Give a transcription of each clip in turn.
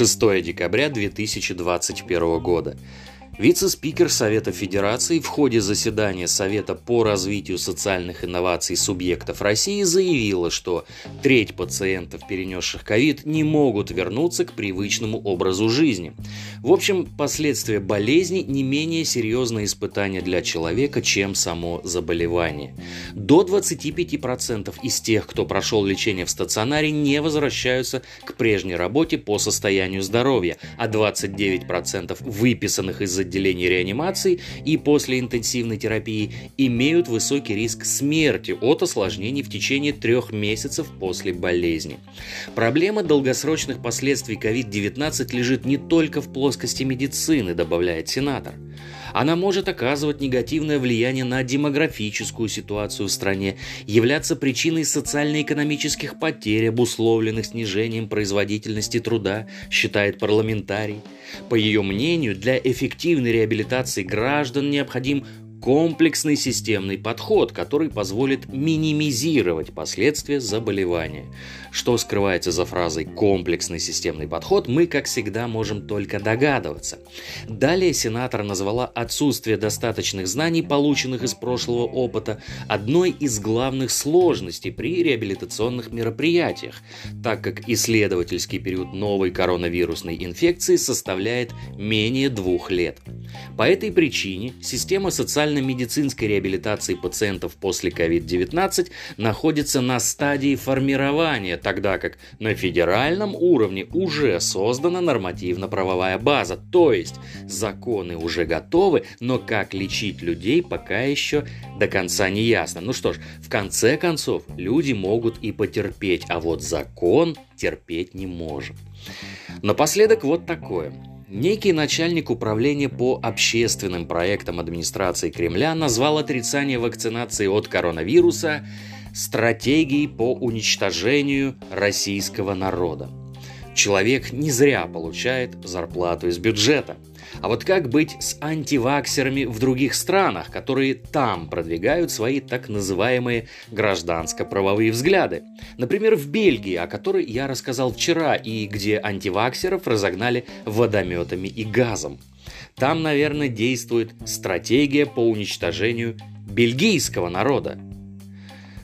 6 декабря 2021 года. Вице-спикер Совета Федерации в ходе заседания Совета по развитию социальных инноваций субъектов России заявила, что треть пациентов, перенесших ковид, не могут вернуться к привычному образу жизни. В общем, последствия болезни не менее серьезное испытание для человека, чем само заболевание. До 25% из тех, кто прошел лечение в стационаре, не возвращаются к прежней работе по состоянию здоровья, а 29% выписанных из отделений реанимации и после интенсивной терапии имеют высокий риск смерти от осложнений в течение трех месяцев после болезни. Проблема долгосрочных последствий COVID-19 лежит не только в плоскости медицины, добавляет сенатор. Она может оказывать негативное влияние на демографическую ситуацию в стране, являться причиной социально-экономических потерь, обусловленных снижением производительности труда, считает парламентарий. По ее мнению, для эффективной реабилитации граждан необходим комплексный системный подход, который позволит минимизировать последствия заболевания. Что скрывается за фразой «комплексный системный подход», мы, как всегда, можем только догадываться. Далее сенатор назвала отсутствие достаточных знаний, полученных из прошлого опыта, одной из главных сложностей при реабилитационных мероприятиях, так как исследовательский период новой коронавирусной инфекции составляет менее двух лет. По этой причине система социально-медицинской реабилитации пациентов после COVID-19 находится на стадии формирования, тогда как на федеральном уровне уже создана нормативно-правовая база, то есть законы уже готовы, но как лечить людей пока еще до конца не ясно. Ну что ж, в конце концов, люди могут и потерпеть, а вот закон терпеть не может. Напоследок вот такое. Некий начальник управления по общественным проектам администрации Кремля назвал отрицание вакцинации от коронавируса стратегией по уничтожению российского народа. Человек не зря получает зарплату из бюджета. А вот как быть с антиваксерами в других странах, которые там продвигают свои так называемые гражданско-правовые взгляды? Например, в Бельгии, о которой я рассказал вчера, и где антиваксеров разогнали водометами и газом. Там, наверное, действует стратегия по уничтожению бельгийского народа,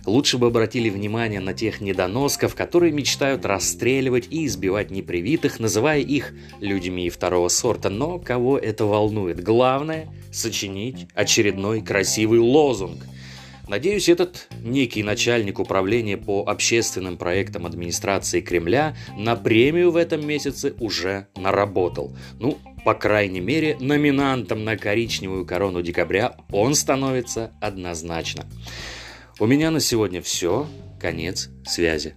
Лучше бы обратили внимание на тех недоносков, которые мечтают расстреливать и избивать непривитых, называя их людьми второго сорта. Но кого это волнует? Главное – сочинить очередной красивый лозунг. Надеюсь, этот некий начальник управления по общественным проектам администрации Кремля на премию в этом месяце уже наработал. Ну, по крайней мере, номинантом на коричневую корону декабря он становится однозначно. У меня на сегодня все. Конец связи.